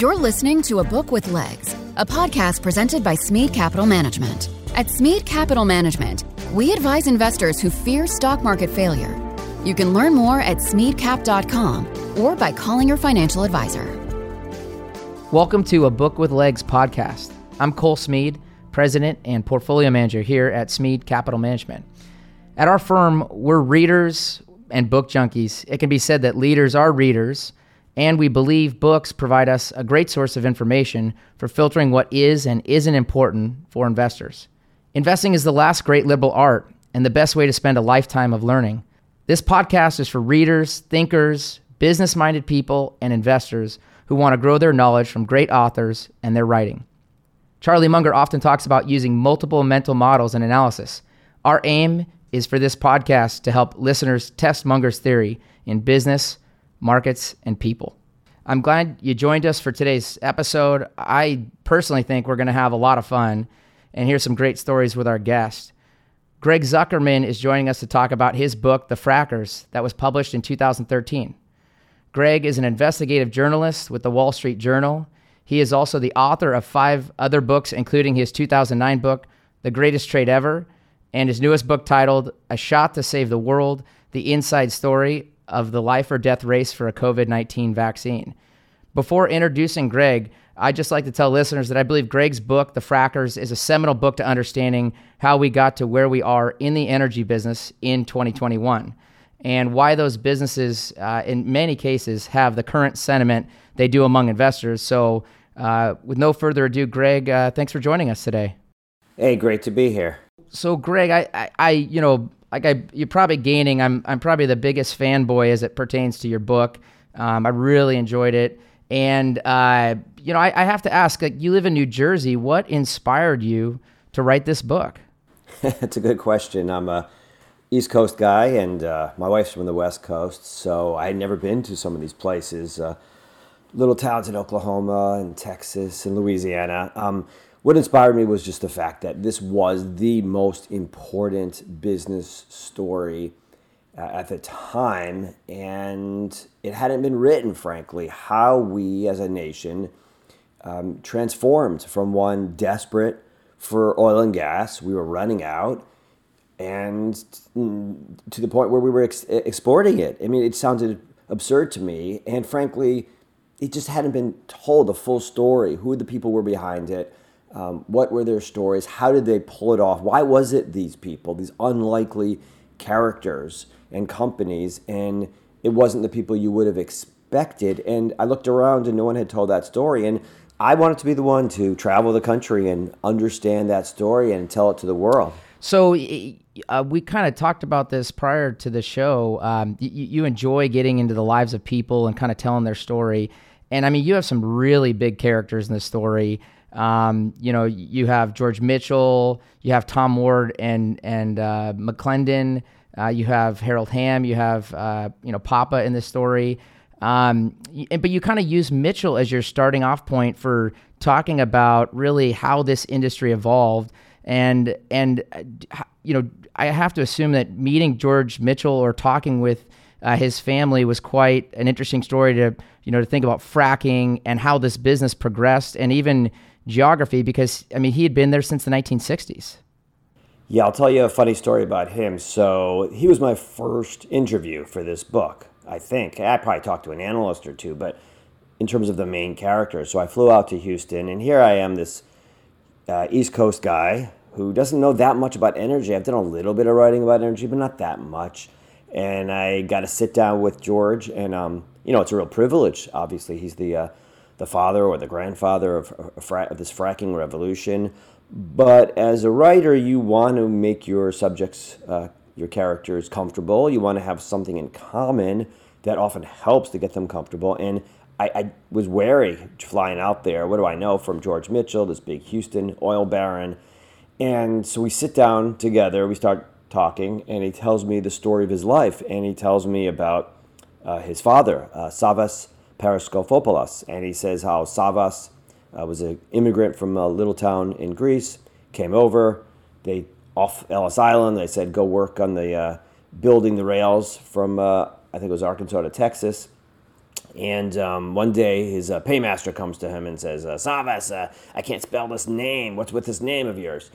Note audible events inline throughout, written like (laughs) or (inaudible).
You're listening to A Book with Legs, a podcast presented by Smead Capital Management. At Smead Capital Management, we advise investors who fear stock market failure. You can learn more at smeadcap.com or by calling your financial advisor. Welcome to A Book with Legs podcast. I'm Cole Smead, President and Portfolio Manager here at Smead Capital Management. At our firm, we're readers and book junkies. It can be said that leaders are readers and we believe books provide us a great source of information for filtering what is and isn't important for investors. Investing is the last great liberal art and the best way to spend a lifetime of learning. This podcast is for readers, thinkers, business minded people, and investors who want to grow their knowledge from great authors and their writing. Charlie Munger often talks about using multiple mental models and analysis. Our aim is for this podcast to help listeners test Munger's theory in business markets, and people. I'm glad you joined us for today's episode. I personally think we're going to have a lot of fun and hear some great stories with our guest. Greg Zuckerman is joining us to talk about his book, The Frackers, that was published in 2013. Greg is an investigative journalist with the Wall Street Journal. He is also the author of five other books, including his 2009 book, The Greatest Trade Ever, and his newest book titled A Shot to Save the World The Inside Story of the life or death race for a COVID 19 vaccine. Before introducing Greg, I'd just like to tell listeners that I believe Greg's book, The Frackers, is a seminal book to understanding how we got to where we are in the energy business in 2021 and why those businesses, uh, in many cases, have the current sentiment they do among investors. So, uh, with no further ado, Greg, uh, thanks for joining us today. Hey, great to be here. So, Greg, I, I, I you know, like I, you're probably gaining. I'm, I'm probably the biggest fanboy as it pertains to your book. Um, I really enjoyed it, and uh, you know, I, I, have to ask. Like, you live in New Jersey. What inspired you to write this book? (laughs) It's a good question. I'm a East Coast guy, and uh, my wife's from the West Coast, so I had never been to some of these places. Uh, little towns in Oklahoma and Texas and Louisiana. Um, what inspired me was just the fact that this was the most important business story uh, at the time, and it hadn't been written, frankly, how we as a nation um, transformed from one desperate for oil and gas, we were running out, and to the point where we were ex- exporting it. I mean, it sounded absurd to me, and frankly, it just hadn't been told the full story, who the people were behind it um, what were their stories? How did they pull it off? Why was it these people, these unlikely characters and companies, and it wasn't the people you would have expected? And I looked around and no one had told that story. And I wanted to be the one to travel the country and understand that story and tell it to the world. So uh, we kind of talked about this prior to the show. Um, you, you enjoy getting into the lives of people and kind of telling their story. And I mean, you have some really big characters in the story. Um, you know, you have George Mitchell, you have Tom Ward and and uh, McClendon, uh, you have Harold Hamm, you have uh, you know Papa in this story. Um, but you kind of use Mitchell as your starting off point for talking about really how this industry evolved, and and uh, you know I have to assume that meeting George Mitchell or talking with uh, his family was quite an interesting story to you know to think about fracking and how this business progressed, and even geography because, I mean, he had been there since the 1960s. Yeah, I'll tell you a funny story about him. So he was my first interview for this book, I think. I probably talked to an analyst or two, but in terms of the main character. So I flew out to Houston, and here I am, this uh, East Coast guy who doesn't know that much about energy. I've done a little bit of writing about energy, but not that much. And I got to sit down with George, and um, you know, it's a real privilege. Obviously, he's the uh, the father or the grandfather of, of this fracking revolution. But as a writer, you want to make your subjects, uh, your characters comfortable. You want to have something in common that often helps to get them comfortable. And I, I, was wary flying out there. What do I know from George Mitchell, this big Houston oil baron? And so we sit down together, we start talking, and he tells me the story of his life. And he tells me about uh, his father, uh, Savas Paraskopopoulos, and he says how Savas uh, was an immigrant from a little town in Greece, came over, they off Ellis Island, they said go work on the uh, building the rails from uh, I think it was Arkansas to Texas. And um, one day, his uh, paymaster comes to him and says, uh, Savas, I can't spell this name. What's with this name of yours?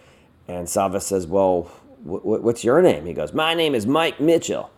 And Savas says, Well, what's your name? He goes, My name is Mike Mitchell.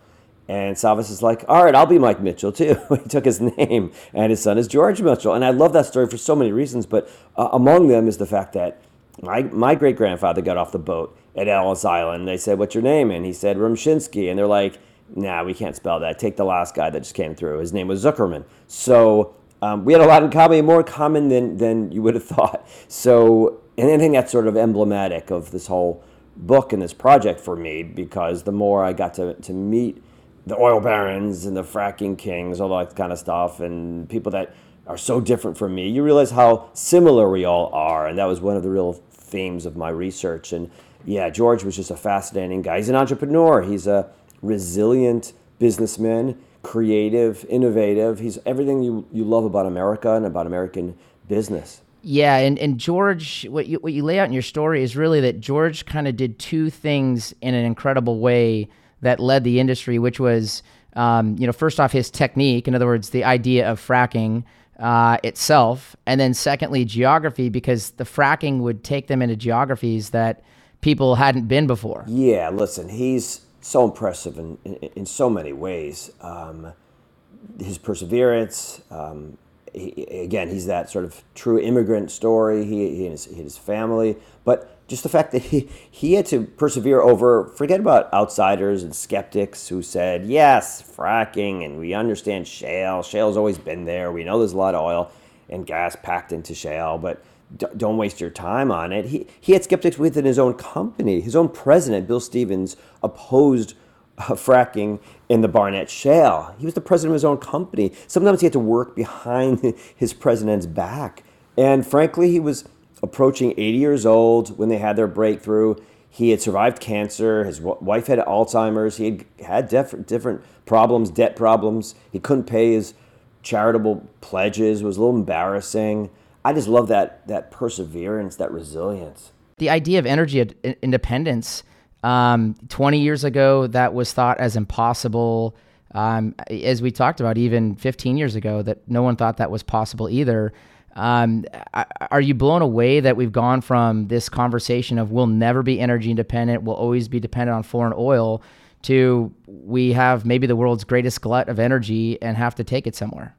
And Savas is like, All right, I'll be Mike Mitchell too. (laughs) he took his name, and his son is George Mitchell. And I love that story for so many reasons, but uh, among them is the fact that my, my great grandfather got off the boat at Ellis Island. They said, What's your name? And he said, Rumshinsky. And they're like, Nah, we can't spell that. Take the last guy that just came through. His name was Zuckerman. So um, we had a lot in common, more common than, than you would have (laughs) thought. So, and I think that's sort of emblematic of this whole book and this project for me because the more I got to, to meet the oil barons and the fracking kings, all that kind of stuff, and people that are so different from me, you realize how similar we all are. And that was one of the real themes of my research. And yeah, George was just a fascinating guy. He's an entrepreneur. He's a resilient businessman, creative, innovative. He's everything you, you love about America and about American business. Yeah, and, and George, what you, what you lay out in your story is really that George kind of did two things in an incredible way that led the industry, which was, um, you know, first off, his technique. In other words, the idea of fracking uh, itself, and then secondly, geography, because the fracking would take them into geographies that people hadn't been before. Yeah, listen, he's so impressive in, in, in so many ways. Um, his perseverance, um, he, again, he's that sort of true immigrant story, he, he and his, his family, but just the fact that he, he had to persevere over, forget about outsiders and skeptics who said, yes, fracking, and we understand shale. Shale's always been there. We know there's a lot of oil and gas packed into shale, but don't waste your time on it. He, he had skeptics within his own company. His own president, Bill Stevens, opposed uh, fracking in the Barnett Shale. He was the president of his own company. Sometimes he had to work behind (laughs) his president's back. And frankly, he was approaching 80 years old when they had their breakthrough. He had survived cancer. His wife had Alzheimer's. He had had different, different problems, debt problems. He couldn't pay his charitable pledges. It was a little embarrassing. I just love that that perseverance, that resilience. The idea of energy independence. Um, 20 years ago, that was thought as impossible. Um, as we talked about, even 15 years ago, that no one thought that was possible either. Um, are you blown away that we've gone from this conversation of we'll never be energy independent, we'll always be dependent on foreign oil, to we have maybe the world's greatest glut of energy and have to take it somewhere?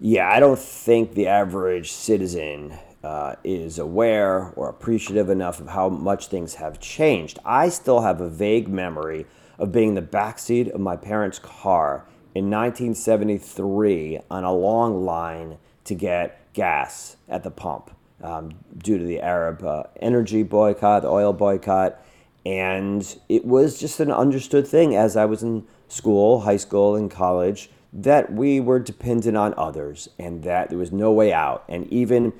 Yeah, I don't think the average citizen uh, is aware or appreciative enough of how much things have changed. I still have a vague memory of being in the backseat of my parents' car in 1973 on a long line to get gas at the pump um, due to the Arab uh, energy boycott, oil boycott. And it was just an understood thing as I was in school, high school, and college that we were dependent on others and that there was no way out. And even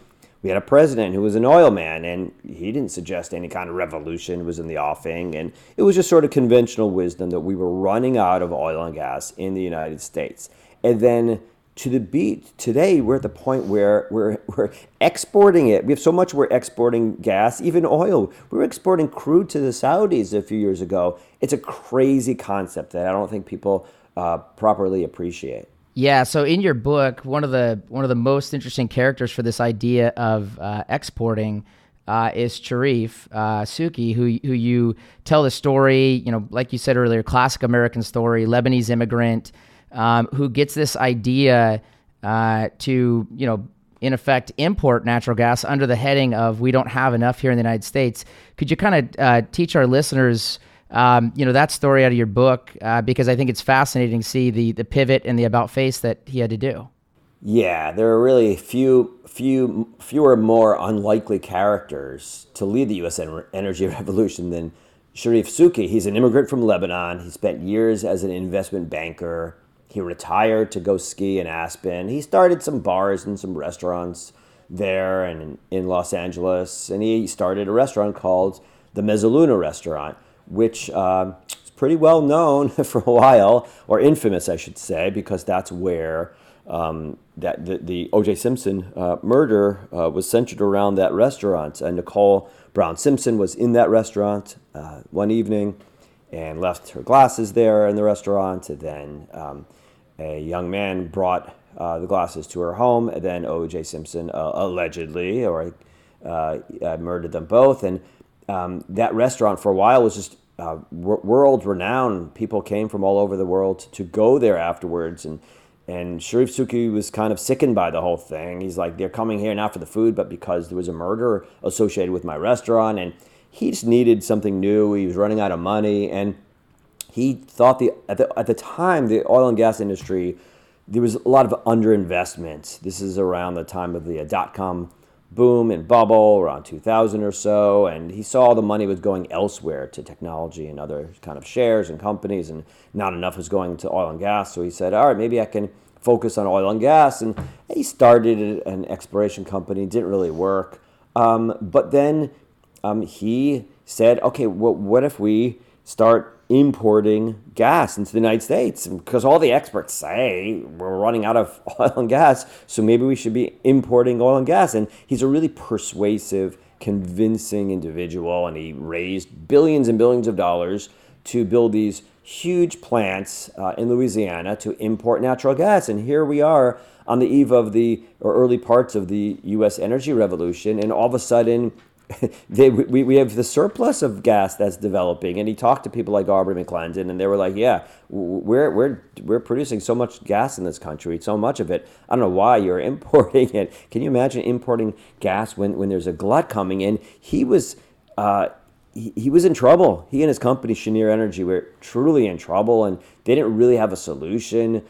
we had a president who was an oil man and he didn't suggest any kind of revolution was in the offing. And it was just sort of conventional wisdom that we were running out of oil and gas in the United States. And then to the beat today we're at the point where we're, (laughs) we're exporting it we have so much we're exporting gas even oil we were exporting crude to the saudis a few years ago it's a crazy concept that i don't think people uh, properly appreciate. Yeah. So in your book, one of the one of the most interesting characters for this idea of uh, exporting uh, is Charif uh, Souki, who who you tell the story. You know, like you said earlier, classic American story, Lebanese immigrant um, who gets this idea uh, to you know in effect import natural gas under the heading of we don't have enough here in the United States. Could you kind of uh, teach our listeners? um, you know that story out of your book uh, because I think it's fascinating to see the the pivot and the about face that he had to do. Yeah, there are really few, few, fewer more unlikely characters to lead the U.S. energy (laughs) revolution than Charif Souki. He's an immigrant from Lebanon. He spent years as an investment banker. He retired to go ski in Aspen. He started some bars and some restaurants there and in Los Angeles. And he started a restaurant called the Mezzaluna Restaurant which uh, is pretty well known (laughs) for a while, or infamous, I should say, because that's where um, that the, the O.J. Simpson uh, murder uh, was centered around that restaurant. And Nicole Brown Simpson was in that restaurant uh, one evening and left her glasses there in the restaurant. And then um, a young man brought uh, the glasses to her home. And then O.J. Simpson uh, allegedly or uh, murdered them both. And um, that restaurant for a while was just uh, world renowned. People came from all over the world to go there afterwards. And and Charif Souki was kind of sickened by the whole thing. He's like, they're coming here not for the food, but because there was a murder associated with my restaurant. And he just needed something new. He was running out of money. And he thought the at the, at the time, the oil and gas industry, there was a lot of underinvestment. This is around the time of the dot com boom and bubble around 2000 or so. And he saw the money was going elsewhere to technology and other kind of shares and companies, and not enough was going to oil and gas. So he said, all right, maybe I can focus on oil and gas. And he started an exploration company, didn't really work. Um, but then um, he said, okay, well, what if we start importing gas into the United States because all the experts say we're running out of (laughs) oil and gas, so maybe we should be importing oil and gas. And he's a really persuasive, convincing individual, and he raised billions and billions of dollars to build these huge plants uh, in Louisiana to import natural gas. And here we are on the eve of the or early parts of the U.S. energy revolution, and all of a sudden (laughs) they, we, we have the surplus of gas that's developing. And he talked to people like Aubrey McClendon, and they were like, yeah, we're, we're, we're producing so much gas in this country, so much of it. I don't know why you're (laughs) importing it. Can you imagine importing gas when, when there's a glut coming in? He was, uh, he, he was in trouble. He and his company, Cheniere Energy, were truly in trouble, and they didn't really have a solution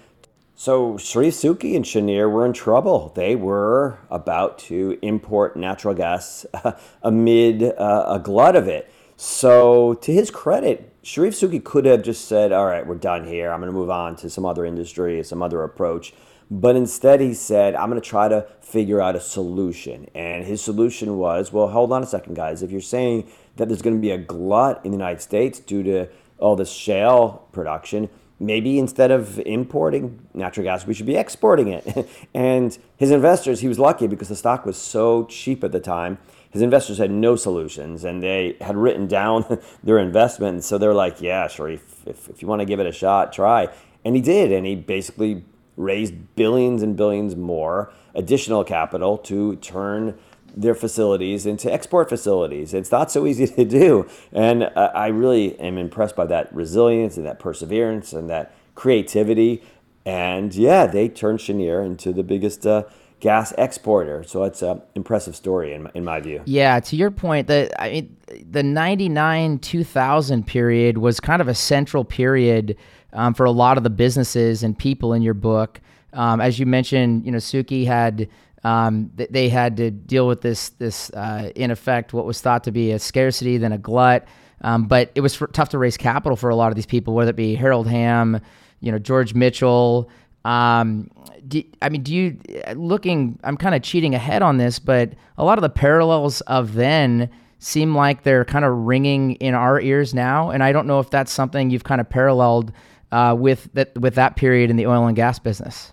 so Charif Souki and Cheniere were in trouble. They were about to import natural gas (laughs) amid uh, a glut of it. So to his credit, Charif Souki could have just said, all right, we're done here. I'm going to move on to some other industry, some other approach. But instead, he said, I'm going to try to figure out a solution. And his solution was, well, hold on a second, guys. If you're saying that there's going to be a glut in the United States due to all this shale production, maybe instead of importing natural gas, we should be exporting it. (laughs) and his investors, he was lucky because the stock was so cheap at the time. His investors had no solutions and they had written down (laughs) their investment. So they're like, yeah, sure, if, if, if you want to give it a shot, try. And he did. And he basically raised billions and billions more additional capital to turn their facilities into export facilities. It's not so easy (laughs) to do. And uh, I really am impressed by that resilience and that perseverance and that creativity. And yeah, they turned Cheniere into the biggest uh, gas exporter. So it's an impressive story in in my view. Yeah, to your point, the I mean, the 99 2000 period was kind of a central period um, for a lot of the businesses and people in your book. Um, as you mentioned, you know, Souki had um, they had to deal with this, this uh, in effect, what was thought to be a scarcity, then a glut. Um, but it was for, tough to raise capital for a lot of these people, whether it be Harold Hamm, you know, George Mitchell. Um, do, I mean, do you looking? I'm kind of cheating ahead on this, but a lot of the parallels of then seem like they're kind of ringing in our ears now, and I don't know if that's something you've kind of paralleled uh, with that with that period in the oil and gas business.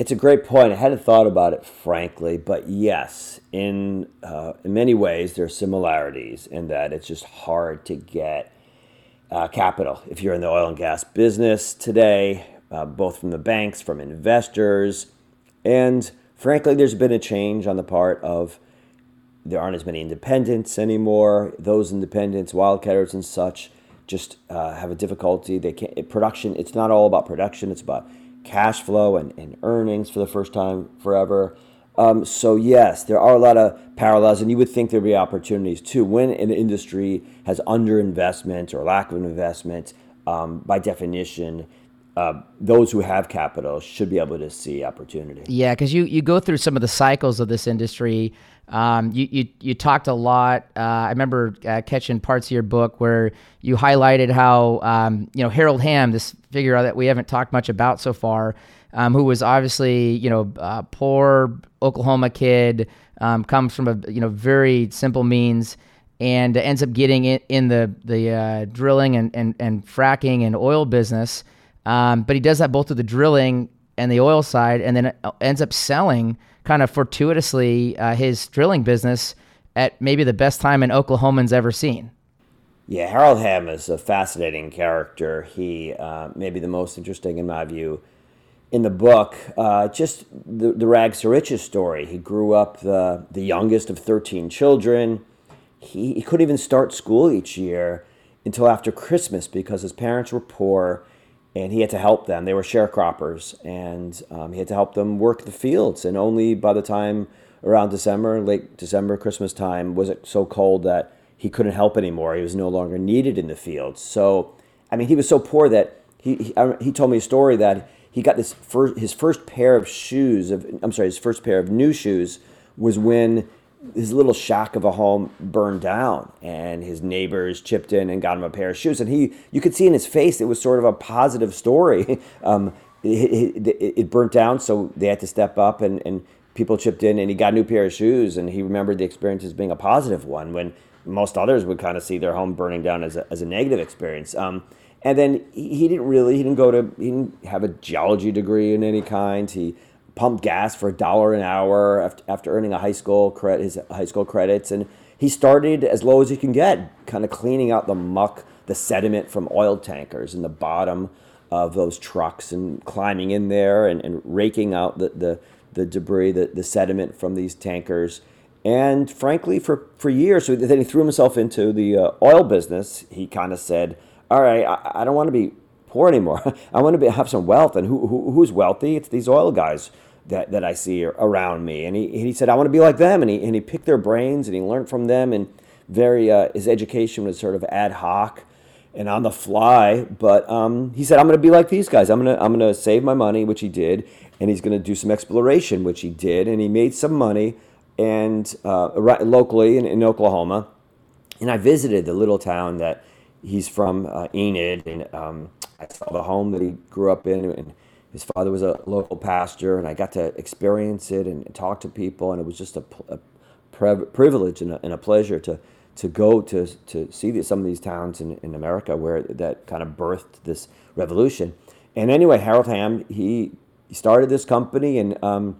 It's a great point. I hadn't thought about it, frankly, but yes, in uh, in many ways, there are similarities in that it's just hard to get uh, capital if you're in the oil and gas business today, uh, both from the banks, from investors, and frankly, there's been a change on the part of there aren't as many independents anymore. Those independents, wildcatters and such, just uh, have a difficulty. They can't production. It's not all about production. It's about cash flow and, and earnings for the first time forever. Um, so yes, there are a lot of parallels, and you would think there'd be opportunities too. When an industry has underinvestment or lack of investment, um, by definition, uh, those who have capital should be able to see opportunity. Yeah, because you you go through some of the cycles of this industry. Um, you, you you talked a lot. Uh, I remember uh, catching parts of your book where you highlighted how um, you know Harold Hamm, this figure that we haven't talked much about so far, um, who was obviously you know uh, poor Oklahoma kid, um, comes from a you know very simple means, and ends up getting in, in the the uh, drilling and, and and fracking and oil business. Um, but he does that both with the drilling and the oil side, and then ends up selling kind of fortuitously uh, his drilling business at maybe the best time an Oklahoman's ever seen. Yeah, Harold Hamm is a fascinating character. He uh, may be the most interesting, in my view, in the book uh, just the, the rags to riches story. He grew up the, the youngest of 13 children. He, he couldn't even start school each year until after Christmas because his parents were poor and he had to help them. They were sharecroppers and um, he had to help them work the fields. And only by the time around December, late December, Christmas time, was it so cold that he couldn't help anymore. He was no longer needed in the fields. So, I mean, he was so poor that he, he, he told me a story that he got this first, his first pair of shoes of I'm sorry, his first pair of new shoes was when his little shack of a home burned down and his neighbors chipped in and got him a pair of shoes. And he you could see in his face it was sort of a positive story. (laughs) Um, it, it, it, burnt down so they had to step up and, and people chipped in and he got a new pair of shoes and he remembered the experience as being a positive one when most others would kind of see their home burning down as a, as a negative experience. Um, and then he, he didn't really he didn't go to he didn't have a geology degree in any kind. He pumped gas for a dollar an hour after, earning a high school credit, his high school credits, and he started as low as he can get, kind of cleaning out the muck, the sediment from oil tankers in the bottom of those trucks, and climbing in there and, and raking out the, the, the debris, the, the sediment from these tankers. And frankly, for, for years, so then he threw himself into the uh, oil business. He kind of said, "All right, I, I don't want to be poor anymore. (laughs) I want to be, have some wealth. And who, who, who's wealthy? It's these oil guys that, that I see around me. And he, he said, I want to be like them. And he, and he picked their brains and he learned from them. And very, uh, his education was sort of ad hoc and on the fly. But um, he said, I'm going to be like these guys. I'm going to, I'm going to save my money, which he did. And he's going to do some exploration, which he did. And he made some money and uh, locally in, in Oklahoma. And I visited the little town that he's from, uh, Enid. And um, I saw the home that he grew up in. And his father was a local pastor, and I got to experience it and, talk to people, and it was just a, a privilege and a, and a, pleasure to to go to to see the, some of these towns in, in America where that kind of birthed this revolution. And anyway, Harold Hamm he, he started this company, and um,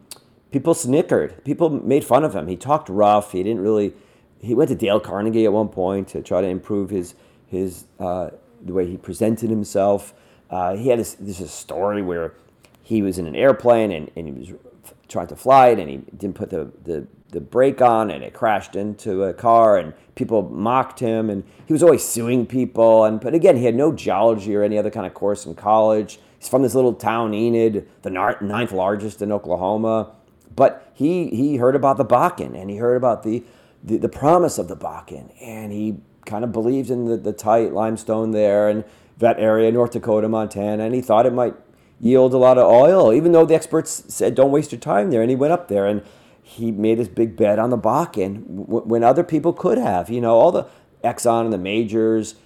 people snickered. People made fun of him. He talked rough. He didn't really. He went to Dale Carnegie at one point to try to improve his his uh, the way he presented himself. Uh, he had this, this story where he was in an airplane and, and he was trying to fly it and he didn't put the, the, the brake on and it crashed into a car and people mocked him and he was always suing people and but again he had no geology or any other kind of course in college he's from this little town enid the ninth largest in oklahoma but he he heard about the bakken and he heard about the the, the promise of the bakken and he kind of believed in the, the tight limestone there and that area, North Dakota, Montana, and he thought it might yield a lot of oil, even though the experts said don't waste your time there. And he went up there and he made his big bet on the Bakken when other people could have. You know, all the Exxon and the majors,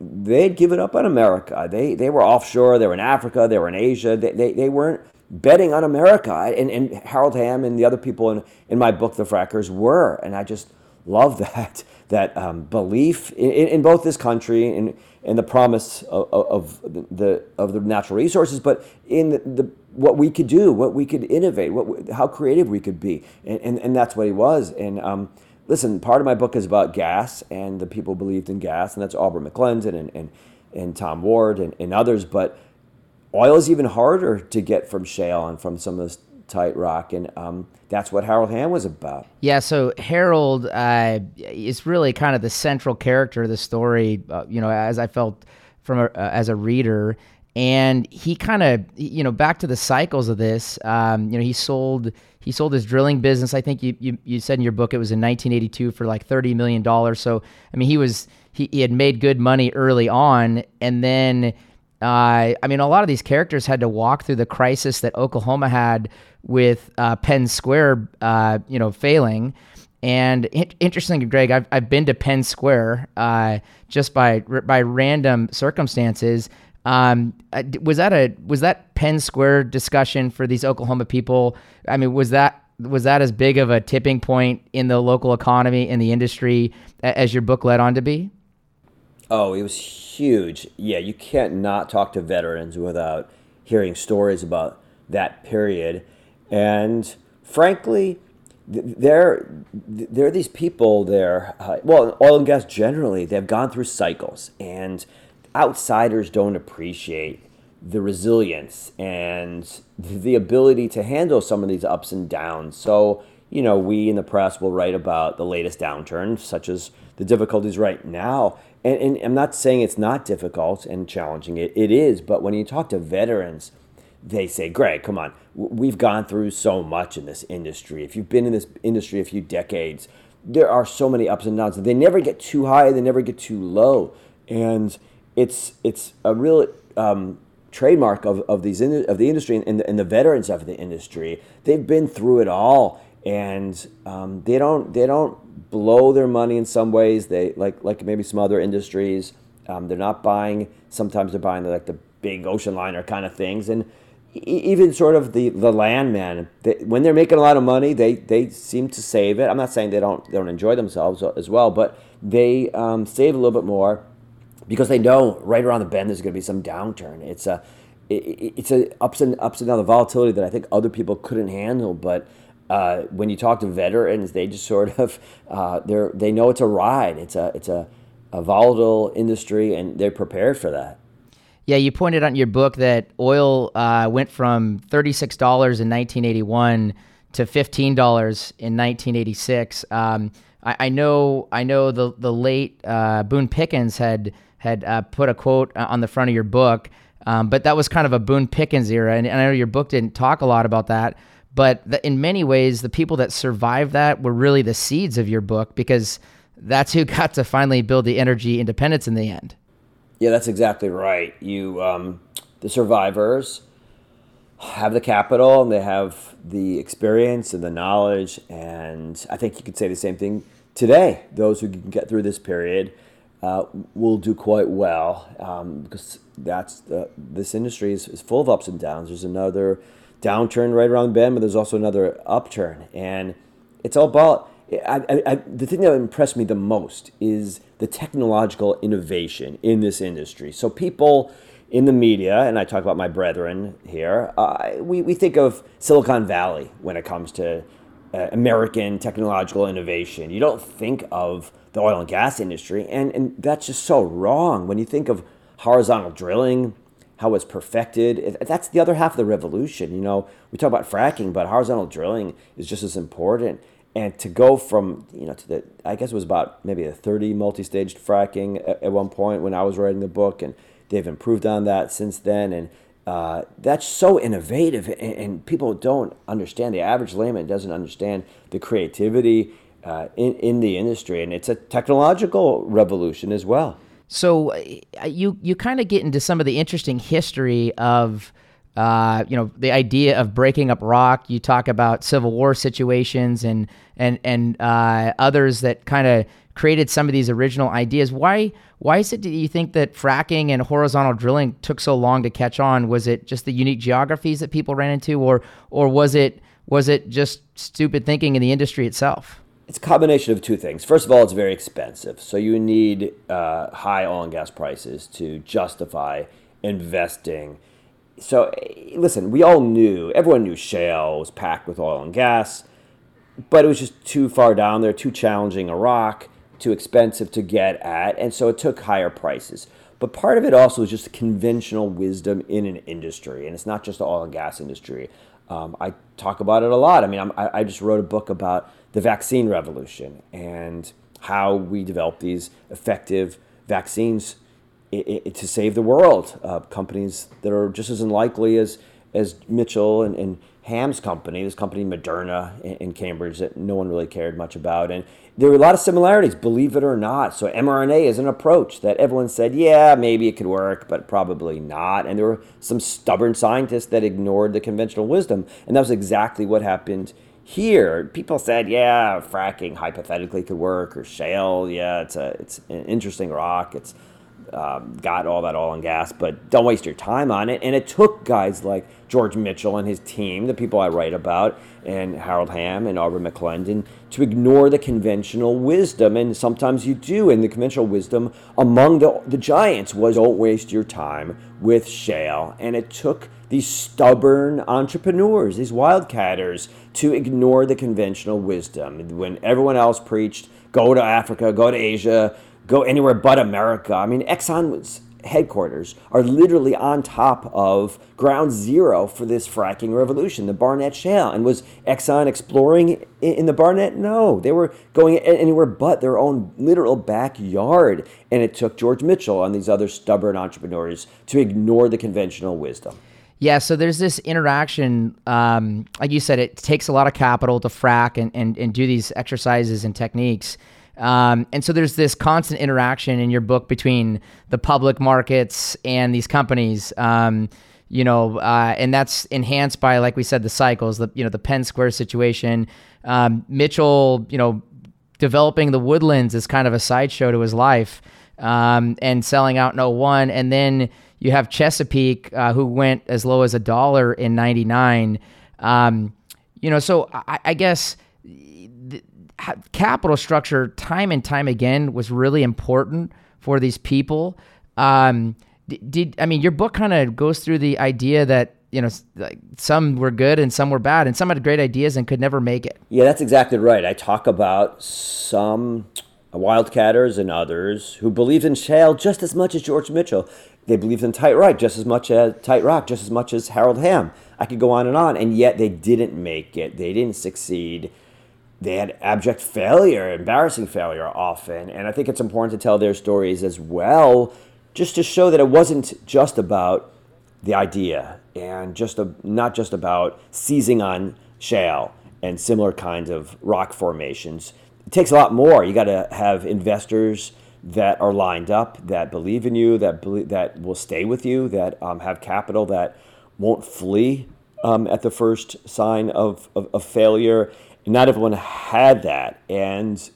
they'd given up on America. They, they were offshore, they were in Africa, they were in Asia. They, they, they weren't betting on America. And, and Harold Hamm and the other people in, in my book, The Frackers, were. And I just love (laughs) that that um, belief in, in, both this country and, and the promise of, of, the of the natural resources, but in the, the, what we could do, what we could innovate, what how creative we could be, and, and, and that's what he was. And um, listen, part of my book is about gas, and the people believed in gas, and that's Aubrey McClendon and and, and Tom Ward and, and others. But oil is even harder to get from shale and from some of this tight rock, and um, that's what Harold Hamm was about. Yeah, so Harold uh, is really kind of the central character of the story. Uh, you know, as I felt from a, uh, as a reader, and he kind of you know back to the cycles of this. Um, you know, he sold he sold his drilling business. I think you, you you said in your book it was in 1982 for like 30 million dollars. So I mean, he was he, he had made good money early on, and then uh, I mean, a lot of these characters had to walk through the crisis that Oklahoma had with uh, Penn Square, uh, you know, failing. And in- interesting, Greg, I've, I've been to Penn Square uh, just by by random circumstances. Um, uh, was that a was that Penn Square discussion for these Oklahoma people? I mean, was that was that as big of a tipping point in the local economy in the industry as your book led on to be? Oh, it was huge. Yeah, you can't not talk to veterans without hearing stories about that period. And frankly, there, there are these people there. Uh, well, oil and gas generally, they've gone through cycles, and outsiders don't appreciate the resilience and the ability to handle some of these ups and downs. So, you know, we in the press will write about the latest downturn, such as the difficulties right now. And, and I'm not saying it's not difficult and challenging, it, it is. But when you talk to veterans, they say, Greg, come on, we've gone through so much in this industry. If you've been in this industry a few decades, there are so many ups and downs. They never get too high, they never get too low. And it's, it's a real um, trademark of, of, these in, of the industry and the, and the veterans of the industry. They've been through it all. And um, they don't they don't blow their money in some ways. They like like maybe some other industries. Um, they're not buying. Sometimes they're buying like the big ocean liner kind of things, and even sort of the the landman. They, when they're making a lot of money, they they seem to save it. I'm not saying they don't they don't enjoy themselves as well, but they um, save a little bit more because they know right around the bend there's going to be some downturn. It's a it, it's a ups and ups and down the volatility that I think other people couldn't handle, but uh, when you talk to veterans, they just sort of (laughs) uh, they they know it's a ride. It's a it's a, a volatile industry, and they're prepared for that. Yeah, you pointed out in your book that oil uh, went from thirty six dollars in nineteen eighty one to fifteen dollars in nineteen eighty six. Um, I, I, know I know the the late uh, Boone Pickens had had uh, put a quote on the front of your book. Um, but that was kind of a Boone Pickens era, and, and I know your book didn't talk a lot about that. But the, in many ways, the people that survived that were really the seeds of your book because that's who (laughs) got to finally build the energy independence in the end. Yeah, that's exactly right. You, um, the survivors, have the capital and they have the experience and the knowledge, and I think you could say the same thing today. Those who can get through this period uh, will do quite well um, because that's the, this industry is, is full of ups and downs. There's another downturn right around the bend, but there's also another upturn. And it's all about I, I, I, the thing that impressed me the most is the technological innovation in this industry. So people in the media, and I talk about my brethren here, uh, we, we think of Silicon Valley when it comes to uh, American technological innovation. You don't think of the oil and gas industry, and, and that's just so wrong. When you think of horizontal drilling, how it's perfected. That's the other half of the revolution. You know, we talk about fracking, but horizontal drilling is just as important. And to go from, you know, to the, I guess it was about maybe a 30 multi-staged fracking at, at one point when I was writing the book, and they've improved on that since then. And uh, that's so innovative, and, and, people don't understand. The average layman doesn't understand the creativity uh, in in the industry, and it's a technological revolution as well. So uh, you you kind of get into some of the interesting history of uh, you know the idea of breaking up rock. You talk about Civil War situations and and and uh, others that kind of created some of these original ideas. Why why is it do you think that fracking and horizontal drilling took so long to catch on? Was it just the unique geographies that people ran into, or or was it was it just stupid thinking in the industry itself? It's a combination of two things. First of all, it's very expensive. So you need uh, high oil and gas prices to justify investing. So listen, we all knew, everyone knew shale was packed with oil and gas, but it was just too far down there, too challenging a rock, too expensive to get at, and so it took higher prices. But part of it also is just conventional wisdom in an industry, and it's not just the oil and gas industry. Um, I talk about it a lot. I mean, I'm, I, I just wrote a book about the vaccine revolution and how we develop these effective vaccines to save the world. Uh, companies that are just as unlikely as as Mitchell and, and Hamm's company, this company Moderna in, in, Cambridge that no one really cared much about, and there were a lot of similarities, believe it or not. So mRNA is an approach that everyone said, yeah, maybe it could work, but probably not. And there were some stubborn scientists that ignored the conventional wisdom, and that was exactly what happened here, people said, yeah, fracking hypothetically could work, or shale, yeah, it's a it's an interesting rock. It's um, got all that oil and gas, but don't waste your time on it. And it took guys like George Mitchell and his team, the people I write about, and Harold Hamm and Aubrey McClendon, to ignore the conventional wisdom. And sometimes you do. And the conventional wisdom among the, the giants was don't waste your time with shale. And it took these stubborn entrepreneurs, these wildcatters, to ignore the conventional wisdom. When everyone else preached, go to Africa, go to Asia, go anywhere but America. I mean, Exxon headquarters are literally on top of ground zero for this fracking revolution, the Barnett Shale. And was Exxon exploring in the Barnett? No, they were going anywhere but their own literal backyard. And it took George Mitchell and these other stubborn entrepreneurs to ignore the conventional wisdom. Yeah, so there's this interaction. Um, like you said, it takes a lot of capital to frack and, and, and do these exercises and techniques. Um, and so there's this constant interaction in your book between the public markets and these companies. Um, you know, uh, and that's enhanced by, like we said, the cycles. The you know the Penn Square situation. Um, Mitchell, you know, developing the Woodlands is kind of a sideshow to his life, um, and selling out in 01. and then you have Chesapeake, uh, who went as low as a dollar in '99. Um, you know, so I, I guess capital structure time and time again was really important for these people. Um, did I mean your book kind of goes through the idea that you know like some were good and some were bad and some had great ideas and could never make it. Yeah, that's exactly right. I talk about some wildcatters and others who believed in shale just as much as George Mitchell. They believed in tight rock just as much as tight rock, just as much as Harold Hamm. I could go on and on, and yet they didn't make it. They didn't succeed they had abject failure, embarrassing failure often. And I think it's important to tell their stories as well, just to show that it wasn't just about the idea and just a, not just about seizing on shale and similar kinds of rock formations. It takes a lot more. You got to have investors that are lined up, that believe in you, that believe, that will stay with you, that um, have capital that won't flee um, at the first sign of, of, of failure not everyone had that. And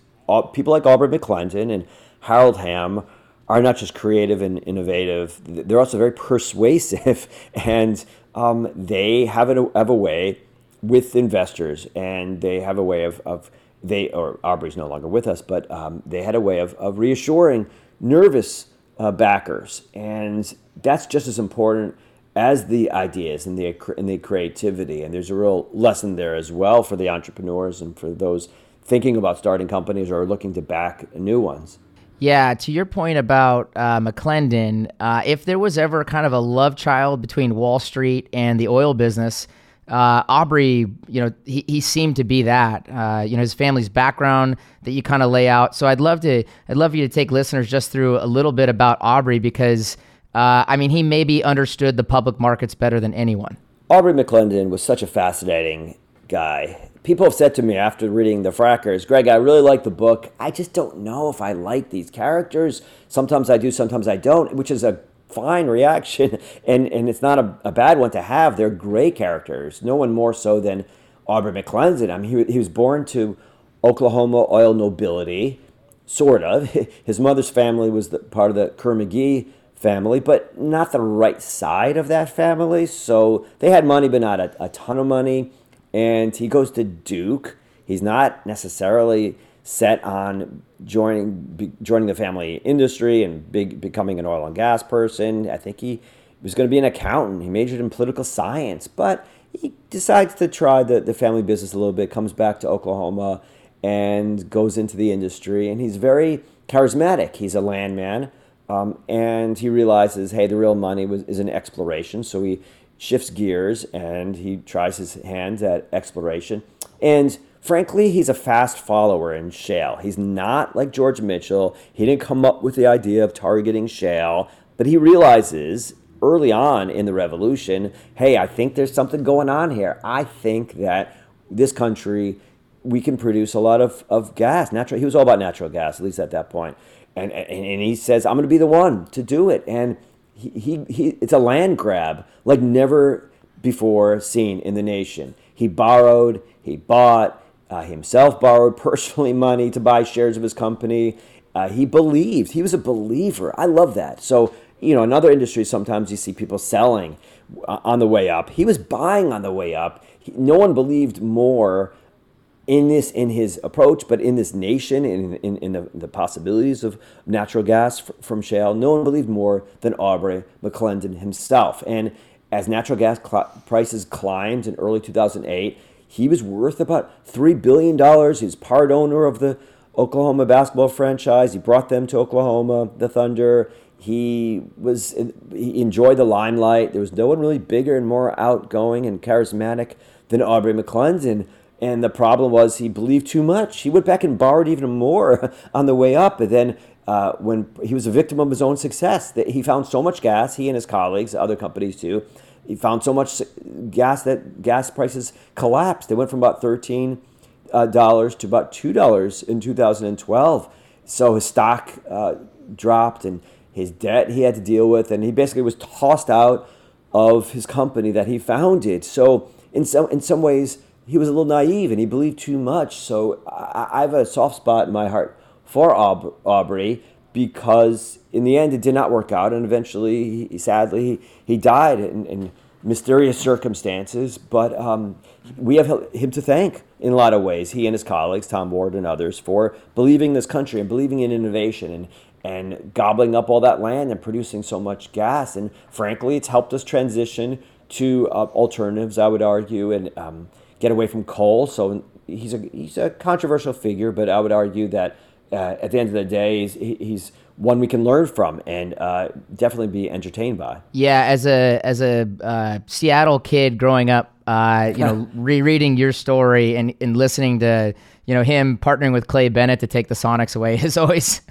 people like Aubrey McClendon and Harold Hamm are not just creative and innovative, they're also very persuasive. (laughs) And um, they have a, have a way with investors and they have a way of, of they, or Aubrey's no longer with us, but um, they had a way of, of reassuring nervous uh, backers. And that's just as important as the ideas and the and the creativity. And there's a real lesson there as well for the entrepreneurs and for those thinking about starting companies or looking to back new ones. Yeah, to your point about uh, McClendon, uh, if there was ever kind of a love child between Wall Street and the oil business, uh, Aubrey, you know, he, he seemed to be that. Uh, you know, his family's background that you kind of lay out. So I'd love to, I'd love you to take listeners just through a little bit about Aubrey because uh, I mean, he maybe understood the public markets better than anyone. Aubrey McClendon was such a fascinating guy. People have said to me after reading The Frackers, Greg, I really like the book. I just don't know if I like these characters. Sometimes I do, sometimes I don't, which is a fine reaction. (laughs) And, and it's not a, a bad one to have. They're great characters. No one more so than Aubrey McClendon. I mean, he, he was born to Oklahoma oil nobility, sort of. (laughs) His mother's family was the, part of the Kerr-McGee family, but not the right side of that family. So they had money, but not a, a ton of money. And he goes to Duke. He's not necessarily set on joining be, joining the family industry and big, becoming an oil and gas person. I think he was going to be an accountant. He majored in political science, but he decides to try the, the family business a little bit, comes back to Oklahoma and goes into the industry. And he's very charismatic. He's a landman um, and he realizes, hey, the real money was, is in exploration. So he shifts gears and he tries his hands at exploration. And frankly, he's a fast follower in shale. He's not like George Mitchell. He didn't come up with the idea of targeting shale, but he realizes early on in the revolution hey, I think there's something going on here. I think that this country, we can produce a lot of, of gas. Natural, he was all about natural gas, at least at that point and, and, and he says, I'm going to be the one to do it. And he, he, he, it's a land grab like never before seen in the nation. He borrowed, he bought, uh, himself borrowed (laughs) personally money to buy shares of his company. Uh, he believed, he was a believer. I love that. So, you know, in other industries, sometimes you see people selling uh, on the way up. He was buying on the way up. He, no one believed more in this in his approach, but in this nation, in, in, in the, the possibilities of natural gas f- from shale, no one believed more than Aubrey McClendon himself. And as natural gas cl- prices climbed in early 2008, he was worth about $3 billion. He's part owner of the Oklahoma basketball franchise. He brought them to Oklahoma, the Thunder. he was he enjoyed the limelight. There was no one really bigger and more outgoing and charismatic than Aubrey McClendon. And the problem was he believed too much. He went back and borrowed even more (laughs) on the way up. And then uh, when he was a victim of his own success, that he found so much gas, he and his colleagues, other companies too, he found so much gas that gas prices collapsed. They went from about thirteen uh, dollars to about two dollars in 2012. So his stock uh, dropped and his debt he had to deal with, and he basically was tossed out of his company that he founded. So in some in some ways, he was a little naive and he believed too much. So I, I have a soft spot in my heart for Aub- Aubrey because in the end it did not work out, and eventually, he, sadly, he, he died in, in mysterious circumstances. But um, we have him to thank in a lot of ways. He and his colleagues, Tom Ward and others, for believing this country and believing in innovation and and gobbling up all that land and producing so much gas. And frankly, it's helped us transition to uh, alternatives, I would argue, and um, get away from coal. So he's a he's a controversial figure, but I would argue that uh, at the end of the day, he's, he's one we can learn from and uh, definitely be entertained by. Yeah, as a as a uh, Seattle kid growing up, uh, you know, (laughs) rereading your story and, and listening to you know him partnering with Clay Bennett to take the Sonics away (laughs) has always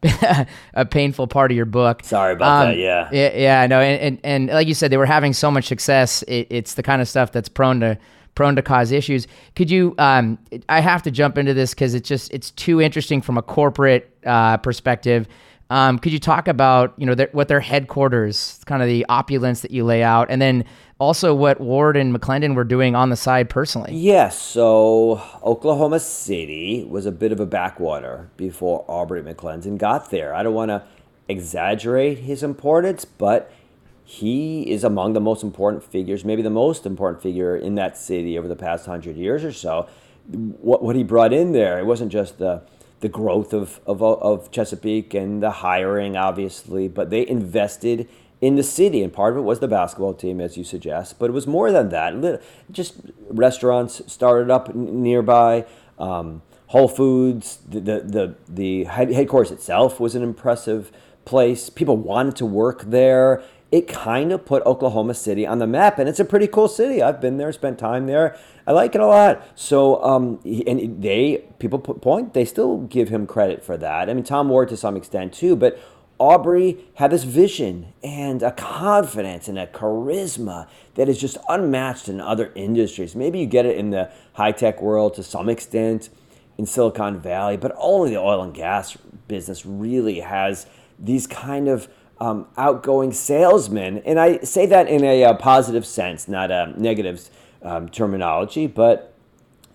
been a, painful part of your book. Sorry about um, that. Yeah. Yeah, yeah, I know. And, and, and like you said, they were having so much success. It, it's the kind of stuff that's prone to prone to cause issues. Could you? Um, I have to jump into this because it's just it's too interesting from a corporate uh, perspective. Um, could you talk about you know their, what their headquarters, kind of the opulence that you lay out, and then also what Ward and McClendon were doing on the side personally? Yes. So Oklahoma City was a bit of a backwater before Aubrey McClendon got there. I don't want to exaggerate his importance, but he is among the most important figures, maybe the most important figure in that city over the past hundred years or so. What, what he brought in there, it wasn't just the the growth of, of, of Chesapeake and the hiring, obviously, but they invested in the city, and part of it was the basketball team, as you suggest. But it was more than that. Just restaurants started up nearby. Um, Whole Foods, the, the the the headquarters itself was an impressive place. People wanted to work there it kind of put Oklahoma City on the map, and it's a pretty cool city. I've been there, spent time there. I like it a lot. So, um, and they people point they still give him credit for that. I mean, Tom Ward to some extent too, but Aubrey had this vision and a confidence and a charisma that is just unmatched in other industries. Maybe you get it in the high tech world to some extent in Silicon Valley, but only the oil and gas business really has these kind of um, outgoing salesman. And I say that in a, uh, positive sense, not a negative um, terminology. But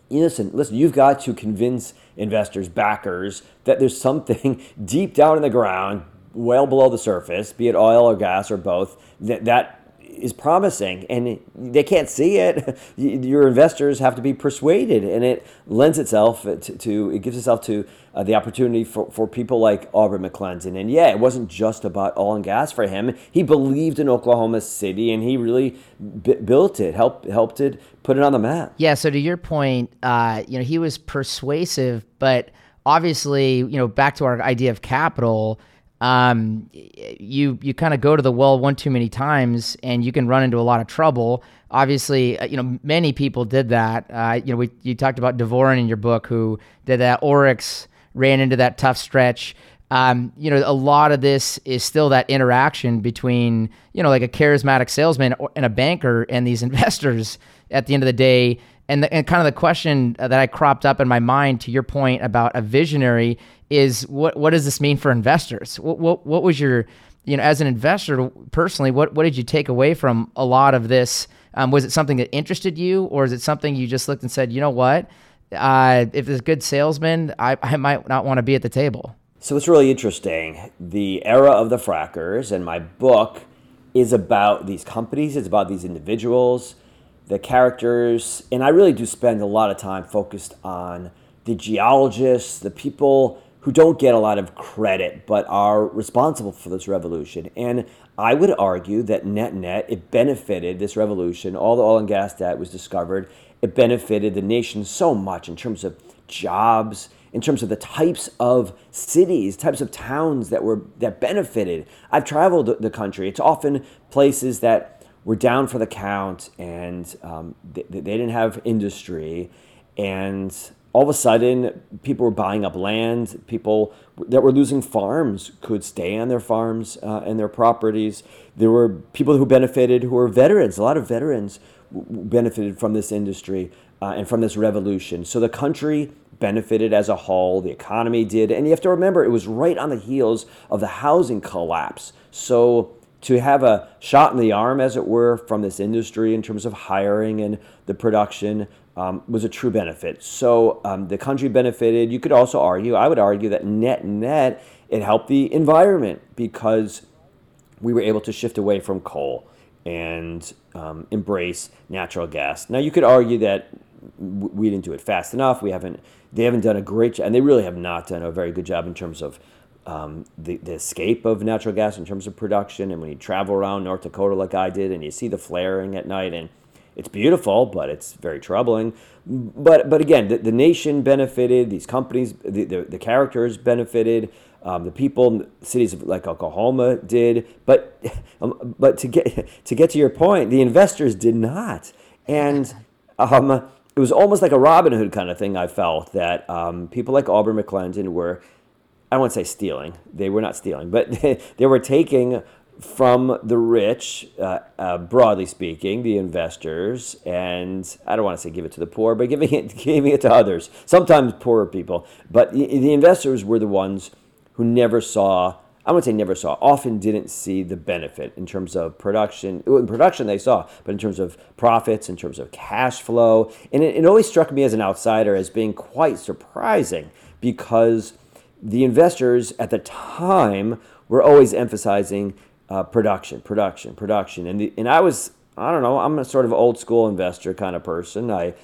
listen, listen, you've got to convince investors, backers, that there's something (laughs) deep down in the ground, well below the surface, be it oil or gas or both, that, that is promising and they can't see it. (laughs) Your investors have to be persuaded, and it lends itself to, to it gives itself to uh, the opportunity for, for people like Aubrey McClendon. And yeah, it wasn't just about oil and gas for him. He believed in Oklahoma City, and he really b- built it, helped helped it, put it on the map. Yeah. So to your point, uh, you know, he was persuasive, but obviously, you know, back to our idea of capital um, you you kind of go to the well one too many times, and you can run into a lot of trouble. Obviously, uh, you know many people did that. Uh, you know, we you talked about Dvorin in your book, who did that. Oryx ran into that tough stretch. Um, you know, a lot of this is still that interaction between you know like a charismatic salesman and a banker and these (laughs) investors. At the end of the day, and, the, and kind of the question that I cropped up in my mind to your point about a visionary is what what does this mean for investors? What what, what was your you know as an investor personally what what did you take away from a lot of this? Um, was it something that interested you, or is it something you just looked and said, you know what? Uh, if there's good salesman, I, I might not want to be at the table. So it's really interesting. The era of the frackers, and my book is about these companies. It's about these individuals the characters, and I really do spend a lot of time focused on the geologists, the people who don't get a lot of credit but are responsible for this revolution. And I would argue that net net, it benefited this revolution. All the oil and gas that was discovered, it benefited the nation so much in terms of jobs, in terms of the types of cities, types of towns that were that benefited. I've traveled the country. It's often places that were down for the count and um, they, they didn't have industry and all of a sudden people were buying up land people that were losing farms could stay on their farms uh, and their properties there were people who benefited who were veterans a lot of veterans benefited from this industry uh, and from this revolution so the country benefited as a whole the economy did and you have to remember it was right on the heels of the housing collapse so to have a shot in the arm, as it were, from this industry in terms of hiring and the production um, was a true benefit. So um, the country benefited. You could also argue, I would argue that net net, it helped the environment because we were able to shift away from coal and um, embrace natural gas. Now you could argue that we didn't do it fast enough. We haven't. They haven't done a great job, and they really have not done a very good job in terms of um, the, the escape of natural gas in terms of production. And when you travel around North Dakota like I did, and you see the flaring at night, and it's beautiful, but it's very troubling. But but again, the, the nation benefited. These companies, the, the, the characters benefited. Um, the people, cities like Oklahoma did. But (laughs) um, but to get to get to your point, the investors did not. And um, it was almost like a Robin Hood kind of thing. I felt that um, people like Aubrey McClendon were I not say stealing. They were not stealing, but they, (laughs) they were taking from the rich, uh, uh, broadly speaking, the investors, and I don't want to say give it to the poor, but giving it, (laughs) giving it to others. Sometimes poorer people, but the, the investors were the ones who never saw. I wouldn't say never saw. Often didn't see the benefit in terms of production. In production, they saw, but in terms of profits, in terms of cash flow, and it, it always struck me as an outsider as being quite surprising because the investors at the time were always emphasizing uh, production, production, production. And, the, and I was, I don't know, I'm a sort of old school investor kind of person. I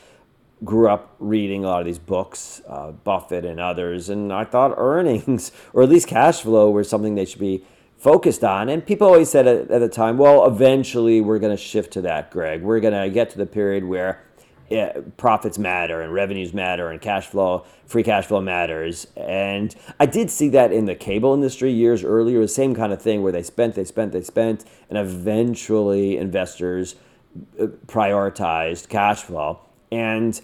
grew up reading a lot of these books, uh, Buffett and others, and I thought (laughs) earnings, or at least cash flow, were something they should be focused on. And people always said at, at the time, well, eventually we're going to shift to that, Greg. We're going to get to the period where profits matter and revenues matter and cash flow, free cash flow matters. And I did see that in the cable industry years earlier, the same kind of thing where they spent, they spent, they spent, and eventually investors uh, prioritized cash flow. And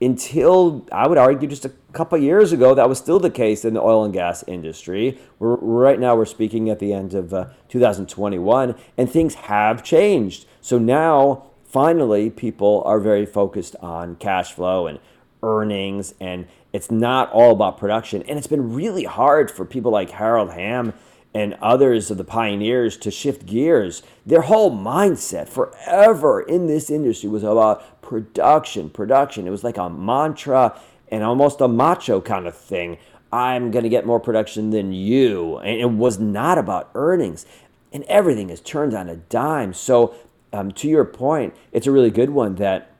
until I would argue just a couple years ago, that was still the case in the oil and gas industry. We're, right now, we're speaking at the end of uh, 2021, and things have changed. So now finally, people are very focused on cash flow and earnings, and it's not all about production. And it's been really hard for people like Harold Hamm and others of the pioneers to shift gears. Their whole mindset forever in this industry was about production, production. It was like a mantra and almost a macho kind of thing. I'm going to get more production than you. And it was not about earnings. And everything is turned on a dime. So um, to your point, it's a really good one that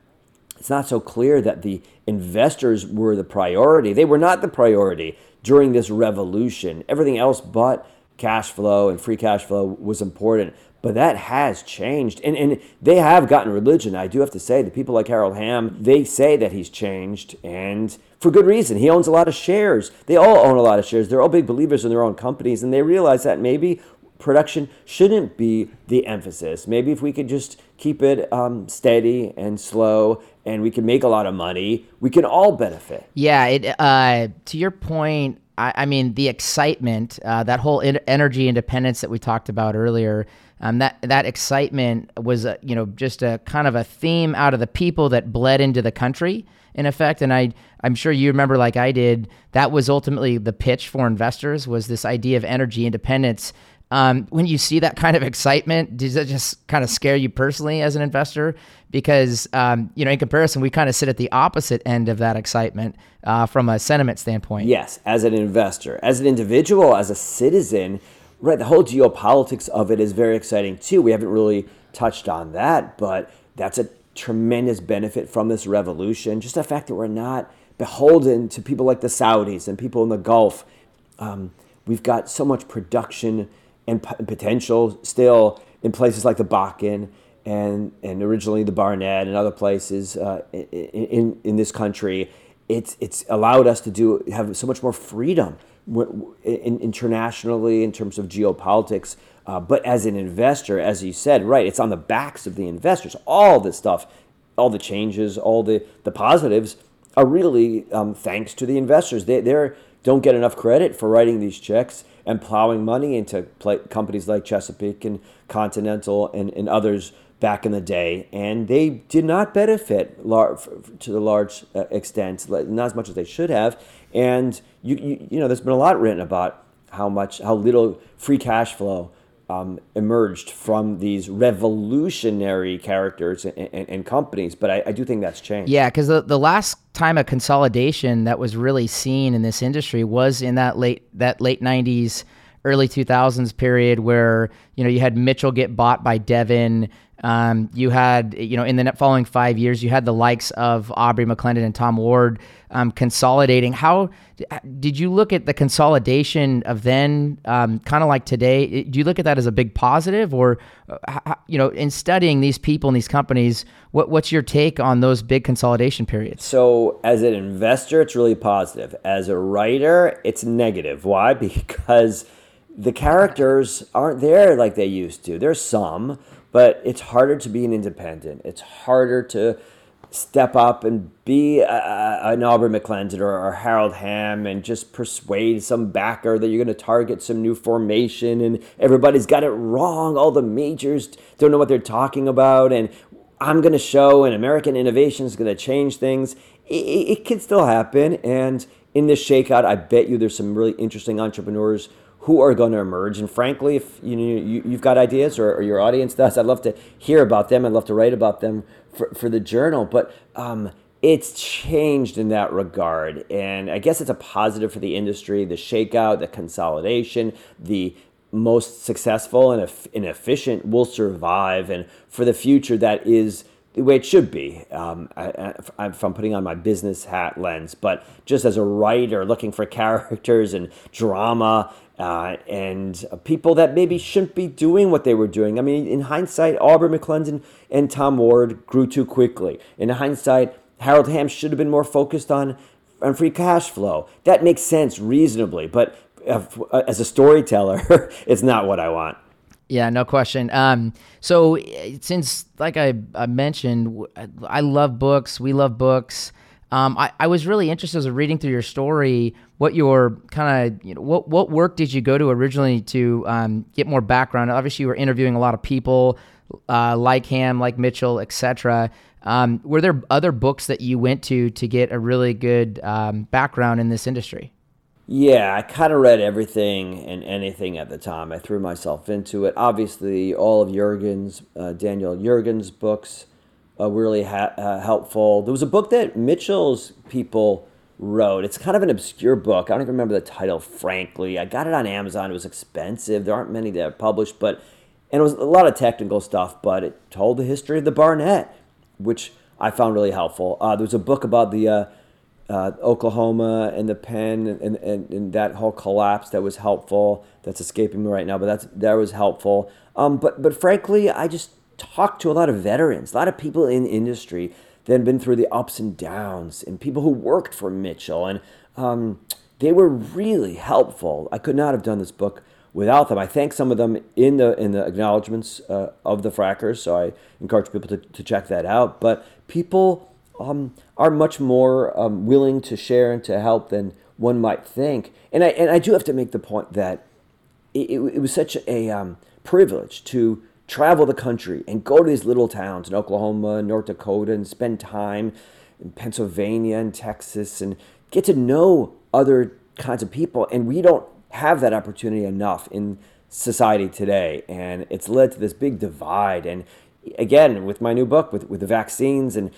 it's not so clear that the investors were the priority. They were not the priority during this revolution. Everything else but cash flow and free cash flow was important. But that has changed. And, and they have gotten religion. I do have to say, the people like Harold Hamm, they say that he's changed, and for good reason. He owns a lot of shares. They all own a lot of shares. They're all big believers in their own companies, and they realize that maybe production shouldn't be the emphasis. Maybe if we could just keep it um, steady and slow and we can make a lot of money, we can all benefit. Yeah, it, uh, to your point, I, I mean, the excitement, uh, that whole in- energy independence that we talked about earlier, um, that that excitement was, you know, just a kind of a theme out of the people that bled into the country in effect. And I, I'm sure you remember, like I did, that was ultimately the pitch for investors was this idea of energy independence um, when you see that kind of excitement, does that just kind of scare you personally as an investor? Because um, you know, in comparison, we kind of sit at the opposite end of that excitement uh, from a sentiment standpoint. Yes, as an investor, as an individual, as a citizen, right? The whole geopolitics of it is very exciting too. We haven't really touched on that, but that's a tremendous benefit from this revolution. Just the fact that we're not beholden to people like the Saudis and people in the Gulf. Um, we've got so much production and p- potential still in places like the Bakken and and originally the Barnett and other places uh, in, in this country. it's it's allowed us to do have so much more freedom internationally in terms of geopolitics. Uh, but as an investor, as you said, right, it's on the backs of the investors. All this stuff, all the changes, all the the positives are really um, thanks to the investors. They they don't get enough credit for writing these checks and plowing money into play, companies like Chesapeake and Continental and, and others back in the day, and they did not benefit lar- to the large uh, extent, not as much as they should have. And you, you, you know, there's been a lot written about how much, how little free cash flow um, emerged from these revolutionary characters and, and, and companies. But I, I, do think that's changed. Yeah, because the, the last time a consolidation that was really seen in this industry was in that late that late '90s, early 2000s period where you know you had Mitchell get bought by Devon. Um, you had, you know, in the following five years, you had the likes of Aubrey McClendon and Tom Ward um, consolidating. How did you look at the consolidation of then, um, kind of like today? Do you look at that as a big positive, or, uh, you know, in studying these people and these companies, what, what's your take on those big consolidation periods? So, as an investor, it's really positive. As a writer, it's negative. Why? (laughs) Because the characters aren't there like they used to. There's some but it's harder to be an independent. It's harder to step up and be an Aubrey McClendon or, or Harold Hamm and just persuade some backer that you're going to target some new formation and everybody's got it wrong. All the majors don't know what they're talking about. And I'm going to show and American innovation is going to change things. It, it, can still happen. And in this shakeout, I bet you there's some really interesting entrepreneurs who are going to emerge. And frankly, if you you've got ideas or, or, your audience does, I'd love to hear about them. I'd love to write about them for, for the journal. But um, it's changed in that regard. And I guess it's a positive for the industry the shakeout, the consolidation, the most successful and, and efficient will survive. And for the future, that is the way it should be. Um, I, if I'm putting on my business hat lens, but just as a writer, looking for (laughs) characters and drama uh, and people that maybe shouldn't be doing what they were doing. I mean, in hindsight, Aubrey McClendon and Tom Ward grew too quickly. In hindsight, Harold Hamm should have been more focused on, on free cash flow. That makes sense reasonably, but uh, as a storyteller, (laughs) it's not what I want. Yeah, no question. Um, so since, like I, I mentioned, I love books. We love books. Um, I, I was really interested as reading through your story, what your kind of, you know, what, what work did you go to originally to um, get more background? Obviously, you were interviewing a lot of people uh, like Hamm, like Mitchell, etc. Um, were there other books that you went to to get a really good um, background in this industry? Yeah, I kind of read everything and anything at the time. I threw myself into it. Obviously, all of Yergin's, uh, Daniel Yergin's books uh, really ha- uh, helpful. There was a book that Mitchell's people wrote. It's kind of an obscure book. I don't even remember the title, frankly. I got it on Amazon. It was expensive. There aren't many that are published, but and it was a lot of technical stuff. But it told the history of the Barnett, which I found really helpful. Uh, there was a book about the uh, uh, Oklahoma and the Penn and, and, and, that whole collapse that was helpful. That's escaping me right now, but that's that was helpful. Um, but but frankly, I just talked to a lot of veterans, a lot of people in industry had been through the ups and downs, and people who worked for Mitchell, and um, they were really helpful. I could not have done this book without them. I thank some of them in the in the acknowledgments uh, of the frackers, so I encourage people to, to check that out. But people um, are much more um, willing to share and to help than one might think. And I and I do have to make the point that it, it, it was such a um, privilege to travel the country and go to these little towns in Oklahoma, North Dakota, and spend time in Pennsylvania and Texas and get to know other kinds of people. And we don't have that opportunity enough in society today. And it's led to this big divide. And again, with my new book, with, with the vaccines and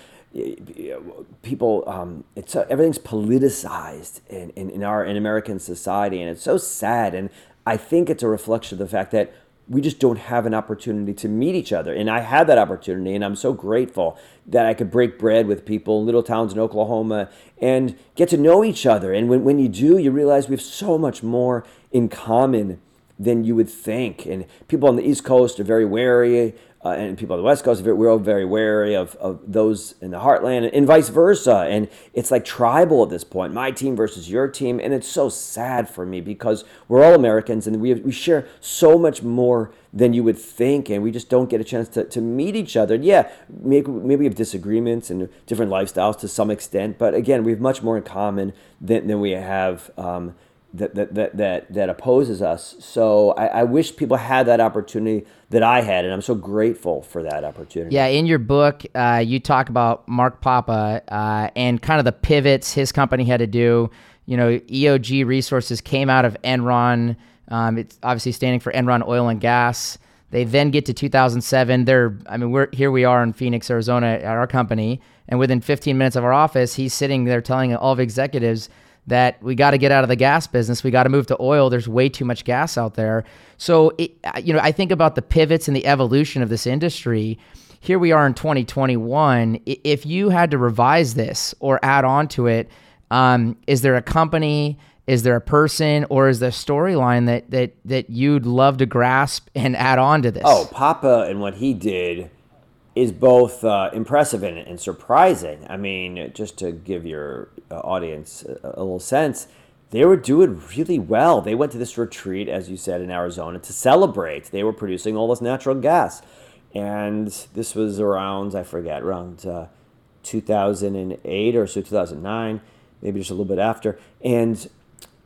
people, um, it's uh, everything's politicized in, in, in our in American society, and it's so sad. And I think it's a reflection of the fact that we just don't have an opportunity to meet each other. And I had that opportunity, and I'm so grateful that I could break bread with people in little towns in Oklahoma and get to know each other. And when, when you do, you realize we have so much more in common than you would think. And people on the East Coast are very wary uh, and people on the West Coast, we're all very wary of, of those in the heartland and vice versa. And it's like tribal at this point, my team versus your team. And it's so sad for me because we're all Americans and we, have, we share so much more than you would think. And we just don't get a chance to, to meet each other. And yeah, maybe, maybe we have disagreements and different lifestyles to some extent. But again, we have much more in common than, than we have. Um, that, that, that, that, opposes us. So I, I, wish people had that opportunity that I had, and I'm so grateful for that opportunity. Yeah, in your book, uh, you talk about Mark Papa uh, and kind of the pivots his company had to do. You know, EOG Resources came out of Enron. Um, it's obviously standing for Enron Oil and Gas. They then get to 2007. They're, I mean, we're here. We are in Phoenix, Arizona, at our company, and within 15 minutes of our office, he's sitting there telling all of executives that we got to get out of the gas business. We got to move to oil. There's way too much gas out there. So, it, you know, I think about the pivots and the evolution of this industry. Here we are in 2021. If you had to revise this or add on to it, um, is there a company? Is there a person or is there a storyline that that that you'd love to grasp and add on to this? Oh, Papa and what he did is both uh, impressive and, and, surprising. I mean, just to give your uh, audience a, a, little sense, they were doing really well. They went to this retreat, as you said, in Arizona to celebrate. They were producing all this natural gas. And this was around, I forget, around uh, 2008 or so 2009, maybe just a little bit after. And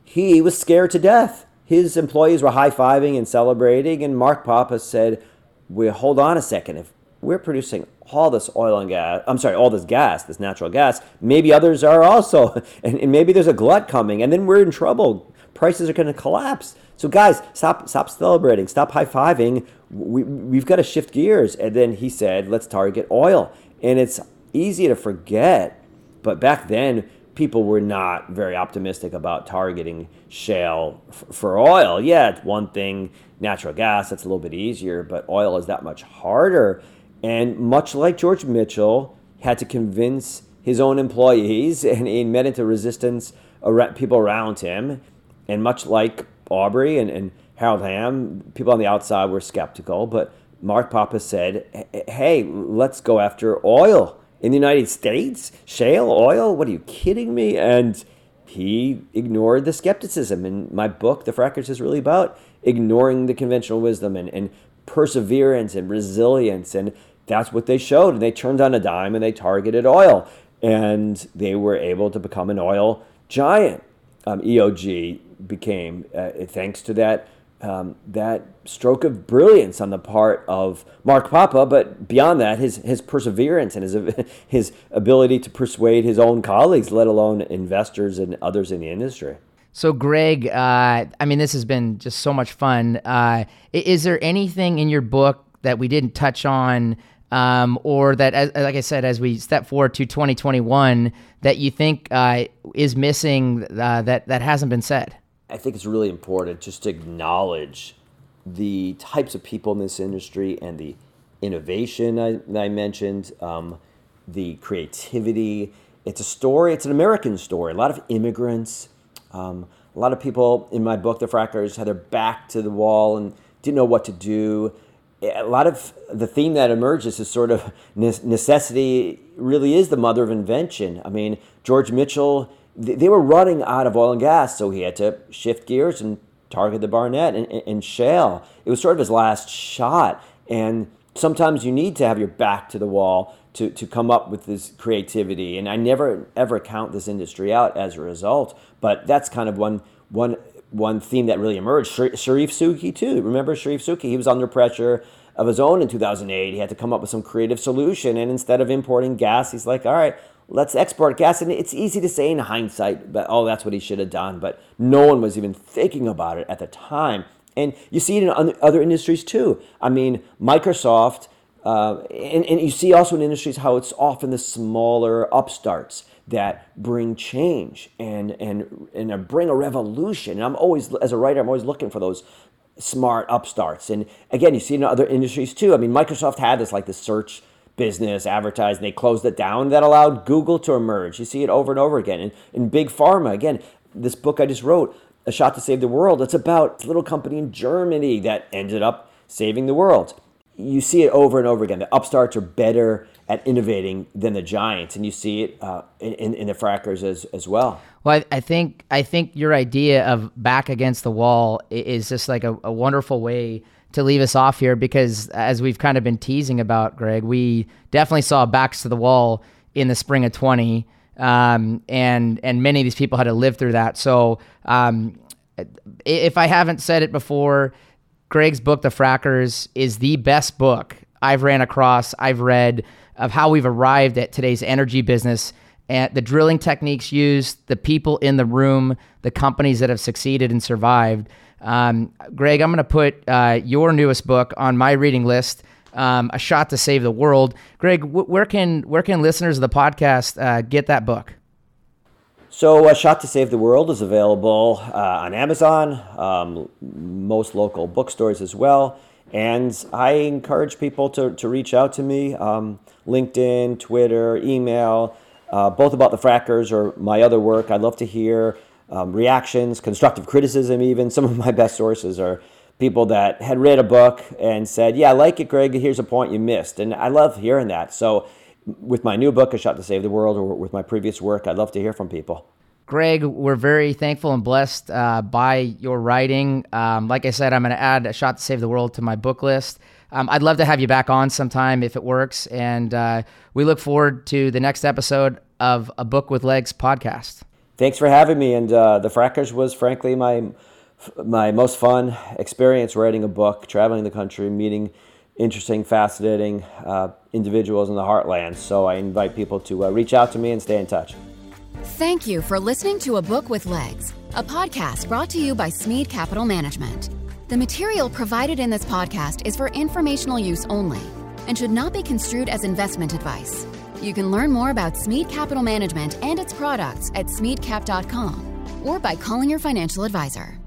he was scared to death. His employees were high fiving and celebrating. And Mark Papa said, well, hold on a second. If we're producing all this oil and gas. I'm sorry, all this gas, this natural gas. Maybe others are also, (laughs) and, and maybe there's a glut coming, and then we're in trouble. Prices are going to collapse. So guys, stop, stop celebrating, stop high fiving. We, we've got to shift gears. And then he said, let's target oil. And it's easy to forget, but back then people were not very optimistic about targeting shale f- for oil. Yeah, it's one thing, natural gas, that's a little bit easier, but oil is that much harder. And much like George Mitchell had to convince his own employees (laughs) and he met into resistance people around him, and much like Aubrey and, and Harold Hamm, people on the outside were skeptical, but Mark Papa said, hey, let's go after oil in the United States? Shale oil? What are you kidding me? And he ignored the skepticism. And my book, The Frackers, is really about ignoring the conventional wisdom and, and perseverance and resilience. And that's what they showed. And they turned on a dime and they targeted oil. And they were able to become an oil giant. Um, EOG became, uh, thanks to that. Um, that stroke of brilliance on the part of Mark Papa, but beyond that, his his perseverance and his (laughs) his ability to persuade his own colleagues, let alone investors and others in the industry. So, Greg, uh, I mean, this has been just so much fun. Uh, is there anything in your book that we didn't touch on, um, or that, as, like I said, as we step forward to 2021, that you think uh, is missing uh, that that hasn't been said? I think it's really important just to acknowledge the types of people in this industry and the innovation I, I mentioned, um, the creativity. It's a story. It's an American story. A lot of immigrants um, a lot of people in my book, The Frackers, had their back to the wall and didn't know what to do. A lot of the theme that emerges is sort of necessity really is the mother of invention. I mean, George Mitchell, they were running out of oil and gas, so he had to shift gears and target the Barnett and, and shale. It was sort of his last shot. And sometimes you need to have your back to the wall to, to come up with this creativity. And I never ever count this industry out as a result. But that's kind of one one one theme that really emerged. Charif Souki too. Remember Charif Souki? He was under pressure of his own in 2008. He had to come up with some creative solution. And instead of importing gas, he's like, all right, let's export gas. And it's easy to say in hindsight, but oh, that's what he should have done. But no one was even thinking about it at the time. And you see it in other industries too. I mean, Microsoft uh, and, and you see also in industries how it's often the smaller upstarts that bring change and and and bring a revolution. And I'm always, as a writer, I'm always looking for those smart upstarts. And again, you see in other industries too. I mean, Microsoft had this like the search business advertising. They closed it down. That allowed Google to emerge. You see it over and over again. And in big pharma, again, this book I just wrote, A Shot to Save the World. It's about a little company in Germany that ended up saving the world you see it over and over again. The upstarts are better at innovating than the giants, and you see it uh, in, in the frackers as, as well. Well, I, I, think I think your idea of back against the wall is just like a, a wonderful way to leave us off here because as we've kind of been teasing about, Greg, we definitely saw backs to the wall in the spring of 20. Um, and and many of these people had to live through that. So um, if I haven't said it before, Greg's book, The Frackers, is the best book I've ran across, I've read of how we've arrived at today's energy business and the drilling techniques used, the people in the room, the companies that have succeeded and survived. Um, Greg, I'm going to put uh, your newest book on my reading list. Um, a shot to save the world. Greg, wh- where can where can listeners of the podcast uh, get that book? So, A Shot to Save the World is available uh, on Amazon, um, most local bookstores as well. And I encourage people to, to reach out to me um, LinkedIn, Twitter, email, uh, both about the frackers or my other work. I'd love to hear um, reactions, constructive criticism, even. (laughs) Some of my best sources are people that had read a book and said, Yeah, I like it, Greg. Here's a point you missed. And I love hearing that. So, with my new book, A Shot to Save the World, or with my previous work, I'd love to hear from people. Greg, we're very thankful and blessed uh, by your writing. Um, like I said, I'm going to add A Shot to Save the World to my book list. Um, I'd love to have you back on sometime if it works. And uh, we look forward to the next episode of A Book with Legs podcast. Thanks for having me. And uh, The Frackers was, frankly, my my most fun experience writing a book, traveling the country, meeting interesting, fascinating uh, individuals in the heartland. So I invite people to uh, reach out to me and stay in touch. Thank you for listening to A Book with Legs, a podcast brought to you by Smead Capital Management. The material provided in this podcast is for informational use only and should not be construed as investment advice. You can learn more about Smead Capital Management and its products at smeadcap.com or by calling your financial advisor.